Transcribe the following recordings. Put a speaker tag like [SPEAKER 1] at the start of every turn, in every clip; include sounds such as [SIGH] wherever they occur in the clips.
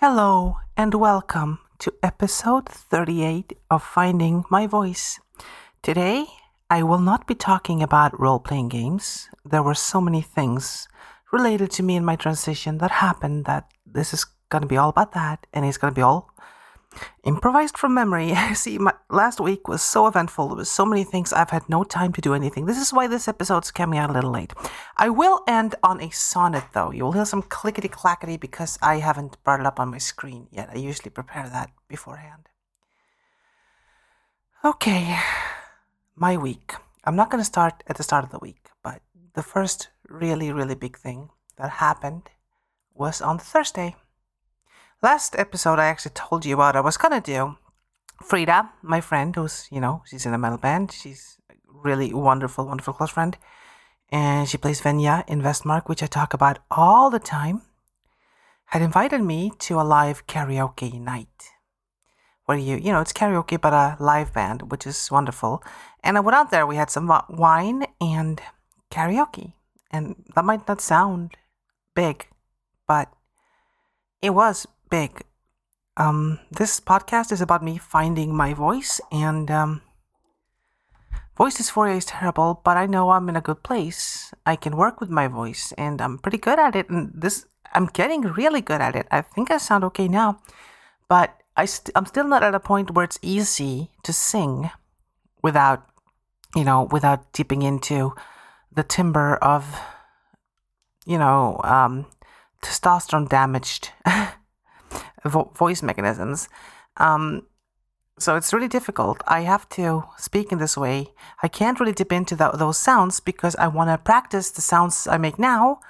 [SPEAKER 1] Hello and welcome to episode 38 of Finding My Voice. Today, I will not be talking about role playing games. There were so many things related to me in my transition that happened that this is going to be all about that, and it's going to be all improvised from memory. [LAUGHS] See, my last week was so eventful. There was so many things. I've had no time to do anything. This is why this episode's coming out a little late. I will end on a sonnet, though. You will hear some clickety clackety because I haven't brought it up on my screen yet. I usually prepare that beforehand. Okay, my week. I'm not going to start at the start of the week, but the first really, really big thing that happened was on Thursday. Last episode, I actually told you what I was gonna do. Frida, my friend, who's, you know, she's in a metal band. She's a really wonderful, wonderful close friend. And she plays Venya in Vestmark, which I talk about all the time, had invited me to a live karaoke night. Where you, you know, it's karaoke, but a live band, which is wonderful. And I went out there, we had some wine and karaoke. And that might not sound big, but it was big. Um, this podcast is about me finding my voice, and um, voice dysphoria is terrible, but I know I'm in a good place. I can work with my voice, and I'm pretty good at it. And this, I'm getting really good at it. I think I sound okay now, but I st- I'm still not at a point where it's easy to sing without, you know, without dipping into the timber of, you know, um, testosterone damaged [LAUGHS] vo- voice mechanisms. Um, so it's really difficult. I have to speak in this way. I can't really dip into those sounds because I want to practice the sounds I make now.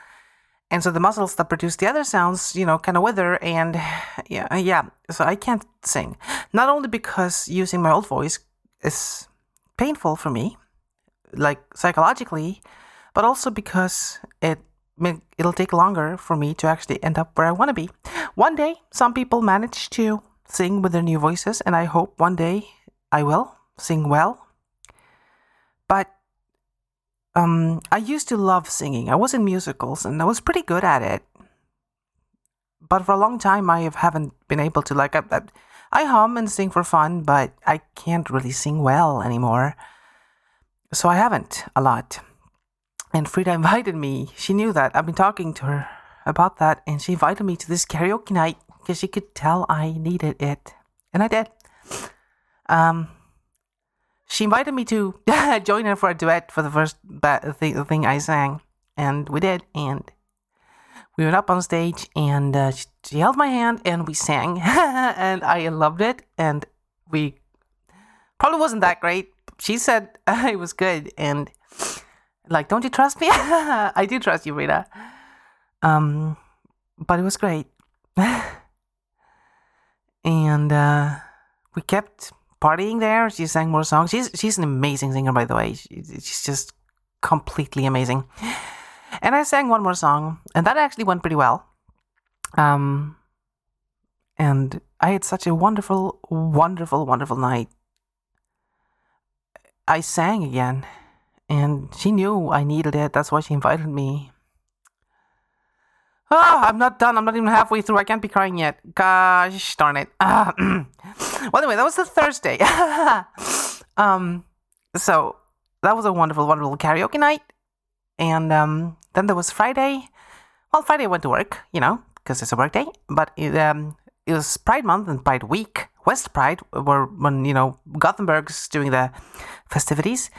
[SPEAKER 1] And so the muscles that produce the other sounds, you know, kind of wither. And yeah, yeah. So I can't sing. Not only because using my old voice is painful for me, like psychologically, but also because it it'll take longer for me to actually end up where I want to be. One day, some people manage to sing with their new voices, and I hope one day I will sing well. But um, I used to love singing. I was in musicals, and I was pretty good at it. But for a long time, I haven't been able to like. I, I, I hum and sing for fun, but I can't really sing well anymore. So I haven't a lot. And Frida invited me. She knew that. I've been talking to her about that, and she invited me to this karaoke night because she could tell I needed it. And I did. Um, she invited me to [LAUGHS] join her for a duet for the first ba- thing, thing I sang. And we did. And we went up on stage, and uh, she, she held my hand, and we sang. [LAUGHS] and I loved it. And we probably wasn't that great. She said [LAUGHS] it was good. And like, don't you trust me? [LAUGHS] I do trust you, Frida. Um, but it was great. [LAUGHS] and uh, we kept partying there. She sang more songs. She's she's an amazing singer, by the way. She, she's just completely amazing. And I sang one more song, and that actually went pretty well. Um, and I had such a wonderful, wonderful, wonderful night. I sang again and she knew I needed it. That's why she invited me. Oh, I'm not done. I'm not even halfway through. I can't be crying yet. Gosh darn it. Ah. [CLEARS THROAT] well, anyway, that was the Thursday. [LAUGHS] um, so that was a wonderful, wonderful karaoke night. And um, then there was Friday. Well, Friday I went to work, you know, because it's a work day. But it, um, it was Pride Month and Pride Week, West Pride, where when you know Gothenburg's doing the festivities.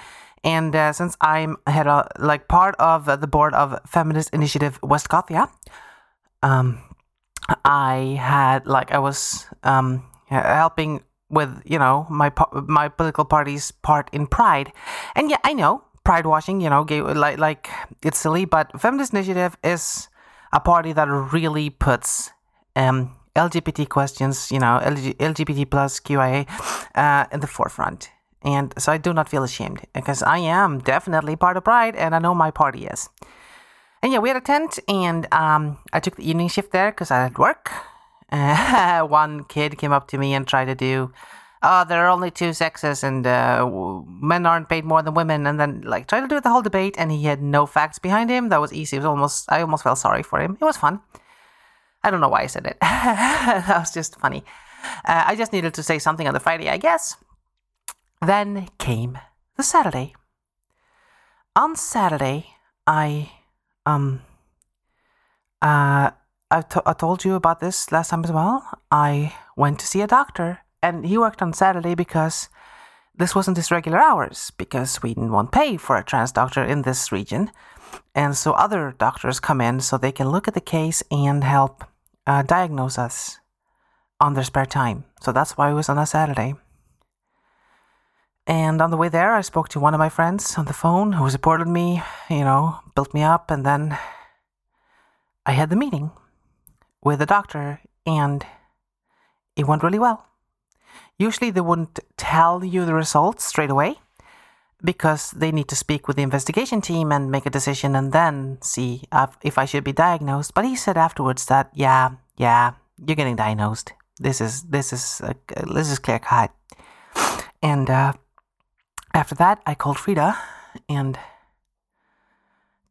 [SPEAKER 1] And uh, since I'm head of, like part of the board of Feminist Initiative West Gothia, um, I had like I was um, helping with you know my my political party's part in Pride, and yeah, I know Pride washing, you know, gay, like like it's silly, but Feminist Initiative is a party that really puts um, LGBT questions, you know, LGBT plus QIA uh, in the forefront. And so I do not feel ashamed because I am definitely part of Pride and I know my party is. And yeah, we had a tent and um, I took the evening shift there because I had work. [LAUGHS] One kid came up to me and tried to do, oh, there are only two sexes and uh, men aren't paid more than women. And then like tried to do the whole debate and he had no facts behind him. That was easy. It was almost, I almost felt sorry for him. It was fun. I don't know why I said it. [LAUGHS] that was just funny. Uh, I just needed to say something on the Friday, I guess. Then came the Saturday. On Saturday, I um uh I, to- I told you about this last time as well. I went to see a doctor, and he worked on Saturday because this wasn't his regular hours because Sweden won't pay for a trans doctor in this region. And so other doctors come in so they can look at the case and help uh, diagnose us on their spare time. So that's why it was on a Saturday. And on the way there, I spoke to one of my friends on the phone who supported me, you know, built me up, and then I had the meeting with the doctor, and it went really well. Usually, they wouldn't tell you the results straight away because they need to speak with the investigation team and make a decision and then see if I should be diagnosed. But he said afterwards that, yeah, yeah, you're getting diagnosed. This is this is uh, this is clear cut. And uh, after that, I called Frida and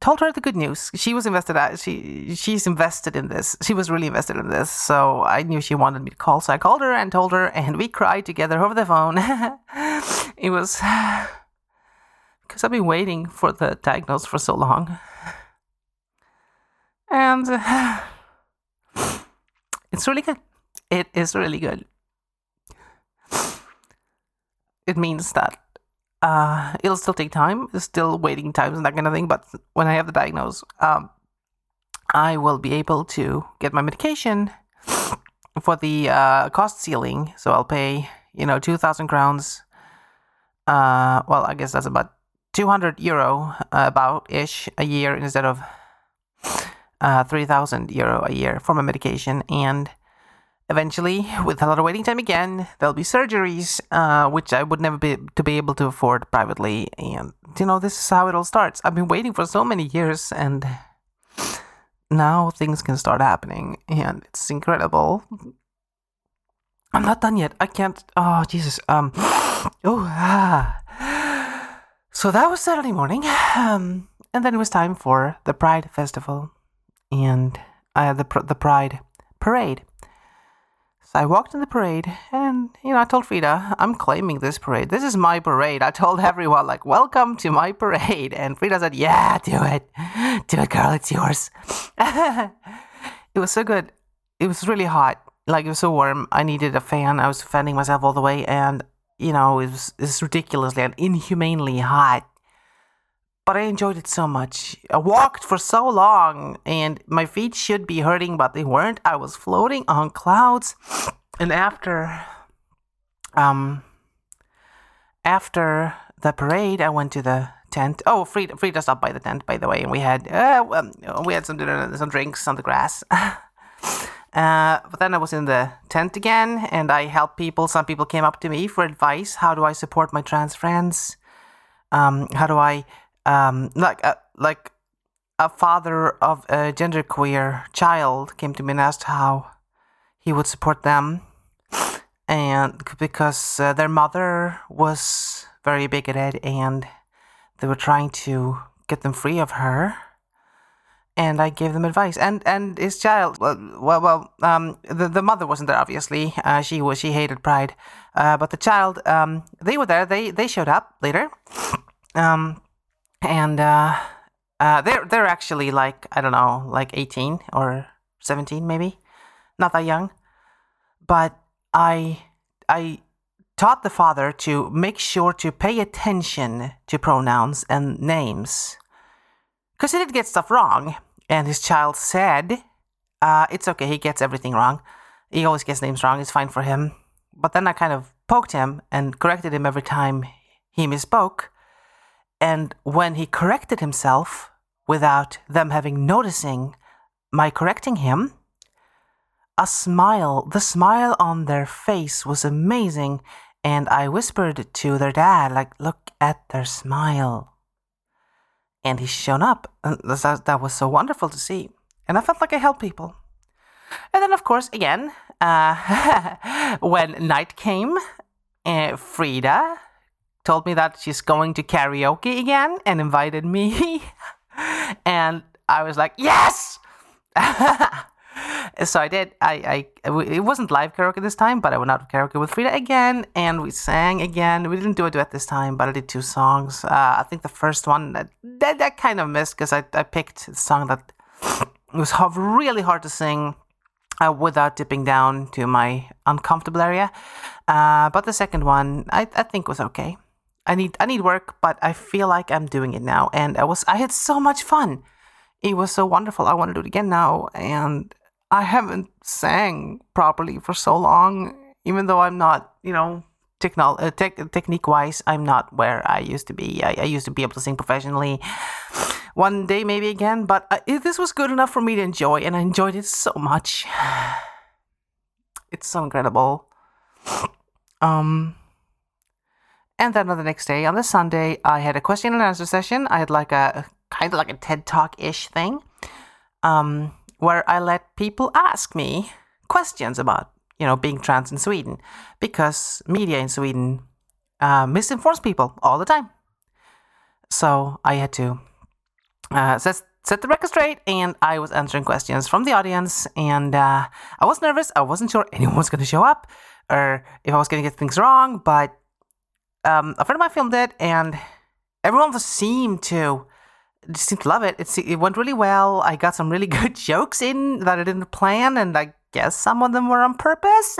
[SPEAKER 1] told her the good news. She was invested. Uh, she she's invested in this. She was really invested in this. So I knew she wanted me to call. So I called her and told her, and we cried together over the phone. [LAUGHS] it was [SIGHS] because I've been waiting for the diagnosis for so long, and [SIGHS] it's really good. It is really good. It means that uh, it'll still take time. Still waiting times and that kind of thing. But when I have the diagnosis, um, I will be able to get my medication [LAUGHS] for the uh, cost ceiling. So I'll pay, you know, 2,000 crowns. Uh, well, I guess that's about 200 euro, uh, about ish, a year instead of uh, 3,000 euro a year for my medication. And Eventually, with a lot of waiting time again, there'll be surgeries, uh, which I would never be to be able to afford privately. And you know, this is how it all starts. I've been waiting for so many years, and now things can start happening, and it's incredible. I'm not done yet. I can't. Oh Jesus. Um. [GASPS] Oh. Ah. So that was Saturday morning, um, and then it was time for the Pride Festival, and had the the Pride Parade so I walked in the parade, and you know, I told Frida, I'm claiming this parade. This is my parade. I told everyone, like, welcome to my parade. And Frida said, Yeah, do it. Do it, girl, it's yours. [LAUGHS] it was so good. It was really hot. Like, it was so warm. I needed a fan. I was fanning myself all the way, and you know, it was, it was ridiculously and inhumanely hot but I enjoyed it so much. I walked for so long and my feet should be hurting, but they weren't. I was floating on clouds. And after um after the parade, I went to the tent. Oh, Frida, Frida stopped by the tent, by the way, and we had uh, um, we had some dinner, some drinks on the grass. [LAUGHS] uh, but then I was in the tent again, and I helped people. Some people came up to me for advice. How do I support my trans friends? Um, how do I um, like a, uh, like a father of a genderqueer child came to me and asked how he would support them, and because uh, their mother was very bigoted and they were trying to get them free of her. And I gave them advice, and and his child, well, well, well um, the the mother wasn't there, obviously. Uh, she was she hated Pride, uh, but the child, um, they were there. They they showed up later, um, and uh, uh, they're they're actually like I don't know, like eighteen or seventeen, maybe, not that young. But I I taught the father to make sure to pay attention to pronouns and names, because he did get stuff wrong, and his child said, uh, "It's okay, he gets everything wrong. He always gets names wrong. It's fine for him." But then I kind of poked him and corrected him every time he misspoke and when he corrected himself without them having noticing my correcting him, a smile, the smile on their face was amazing. And I whispered to their dad, like, look at their smile. And he's shown up. And that, was so wonderful to see. And I felt like I helped people. And then, of course, again, uh, [LAUGHS] when night came, uh, Frida told me that she's going to karaoke again and invited me. [LAUGHS] and I was like, yes! [LAUGHS] so I did. I, I it wasn't live karaoke this time, but I went out of karaoke with Frida again, and we sang again. We didn't do a duet this time, but I did two songs. Uh, I think the first one that that, that kind of missed because I I picked a song that [SNIFFS] was really hard to sing. Uh, without dipping down to my uncomfortable area, uh, but the second one I, I think was okay. I need I need work, but I feel like I'm doing it now, and I was I had so much fun. It was so wonderful. I want to do it again now, and I haven't sang properly for so long. Even though I'm not, you know, techno- uh, technique wise, I'm not where I used to be. I, I, used to be able to sing professionally. One day, maybe again, but uh, this was good enough for me to enjoy, and I enjoyed it so much. [SIGHS] It's so incredible. Um, and then on the next day, on the Sunday, I had a question and answer session. I had like a kind of like a TED Talk ish thing, um, where I let people ask me questions about you know being trans in Sweden, because media in Sweden uh, misinforms people all the time. So I had to uh, set set the record straight, and I was answering questions from the audience, and uh, I was nervous. I wasn't sure anyone was going to show up or if I was going to get things wrong, but um, a friend of mine filmed it, and everyone seemed to seemed to love it. It it went really well. I got some really [LAUGHS] good jokes in that I didn't plan, and I guess some of them were on purpose.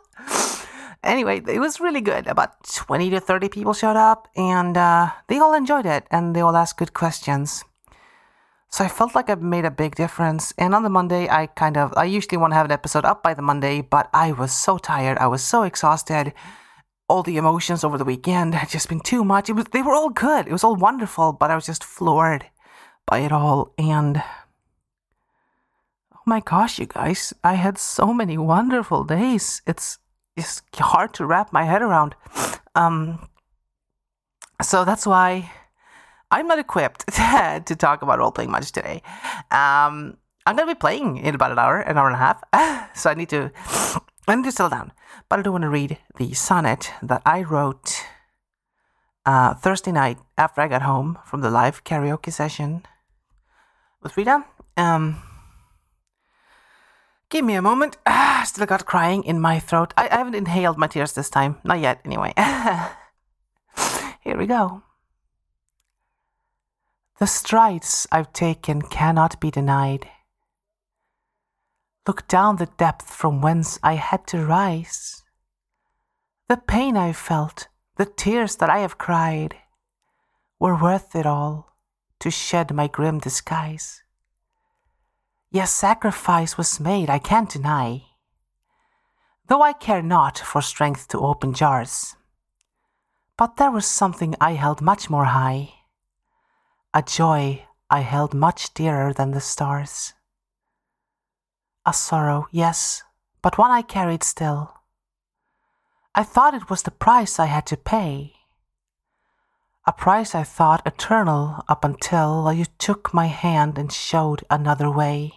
[SPEAKER 1] [LAUGHS] anyway, it was really good. About twenty to thirty people showed up, and uh, they all enjoyed it, and they all asked good questions. So I felt like I made a big difference. And on the Monday, I kind of I usually want to have an episode up by the Monday, but I was so tired. I was so exhausted all the emotions over the weekend had just been too much. It was they were all good. It was all wonderful, but I was just floored by it all and oh my gosh, you guys, I had so many wonderful days. It's it's hard to wrap my head around. Um so that's why I'm not equipped [LAUGHS] to talk about role playing much today. Um I'm gonna be playing in about an hour, an hour and a half. [LAUGHS] so I need to Need to settle down. But I do want to read the sonnet that I wrote uh, Thursday night after I got home from the live karaoke session with Frida. Um, give me a moment. [SIGHS] Ah, still got crying in my throat. I, I haven't inhaled my tears this time. Not yet, anyway. [LAUGHS] Here we go. The strides I've taken cannot be denied. Look down the depth from whence I had to rise. The pain I felt, the tears that I have cried, were worth it all to shed my grim disguise. Yes, sacrifice was made, I can't deny, though I care not for strength to open jars. But there was something I held much more high, a joy I held much dearer than the stars. A sorrow, yes, but one I carried still. I thought it was the price I had to pay. A price I thought eternal up until you took my hand and showed another way.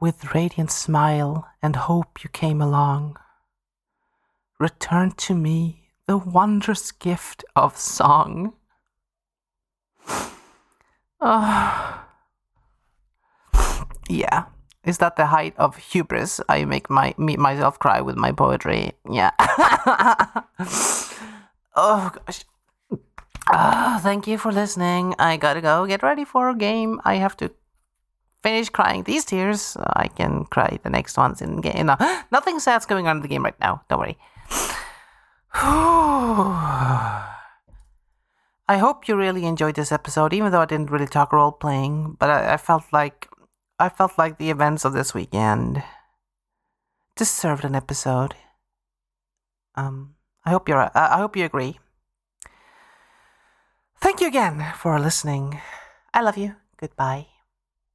[SPEAKER 1] With radiant smile and hope you came along. Return to me the wondrous gift of song. [SIGHS] Ah. Yeah. Is that the height of hubris? I make my me, myself cry with my poetry. Yeah. [LAUGHS] oh gosh. Uh, thank you for listening. I gotta go get ready for a game. I have to finish crying these tears. So I can cry the next ones in game. No, [GASPS] nothing sad's going on in the game right now. Don't worry. [SIGHS] I hope you really enjoyed this episode, even though I didn't really talk role playing. But I, I felt like I felt like the events of this weekend deserved an episode. Um, I hope you're. I hope you agree. Thank you again for listening. I love you. Goodbye.